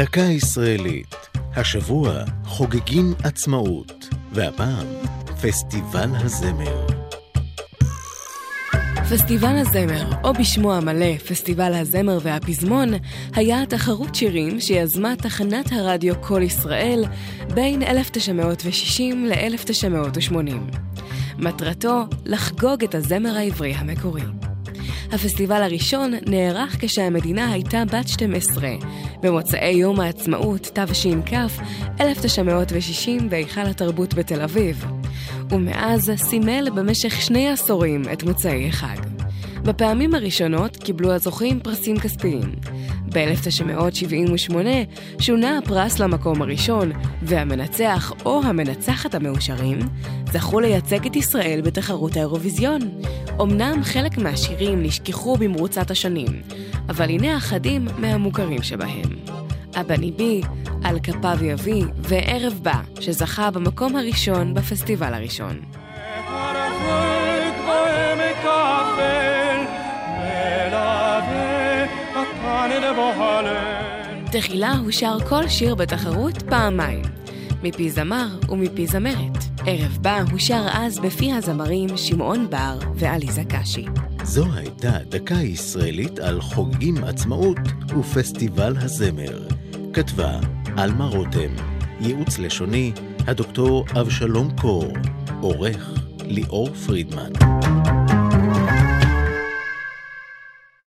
דקה ישראלית. השבוע חוגגים עצמאות, והפעם פסטיבל הזמר. פסטיבל הזמר, או בשמו המלא, פסטיבל הזמר והפזמון, היה תחרות שירים שיזמה תחנת הרדיו קול ישראל בין 1960 ל-1980. מטרתו לחגוג את הזמר העברי המקורי. הפסטיבל הראשון נערך כשהמדינה הייתה בת 12, במוצאי יום העצמאות תש"כ, 1960 בהיכל התרבות בתל אביב. ומאז סימל במשך שני עשורים את מוצאי החג. בפעמים הראשונות קיבלו הזוכים פרסים כספיים. ב-1978 שונה הפרס למקום הראשון, והמנצח או המנצחת המאושרים זכו לייצג את ישראל בתחרות האירוויזיון. אמנם חלק מהשירים נשכחו במרוצת השנים, אבל הנה אחדים מהמוכרים שבהם. אבא ניבי, על כפיו יביא, וערב בא, שזכה במקום הראשון בפסטיבל הראשון. תחילה הושר כל שיר בתחרות פעמיים, מפי זמר ומפי זמרת. ערב בא הושר אז בפי הזמרים שמעון בר ועליזה קשי. זו הייתה דקה ישראלית על חוגגים עצמאות ופסטיבל הזמר. כתבה עלמה רותם, ייעוץ לשוני הדוקטור אבשלום קור, עורך ליאור פרידמן.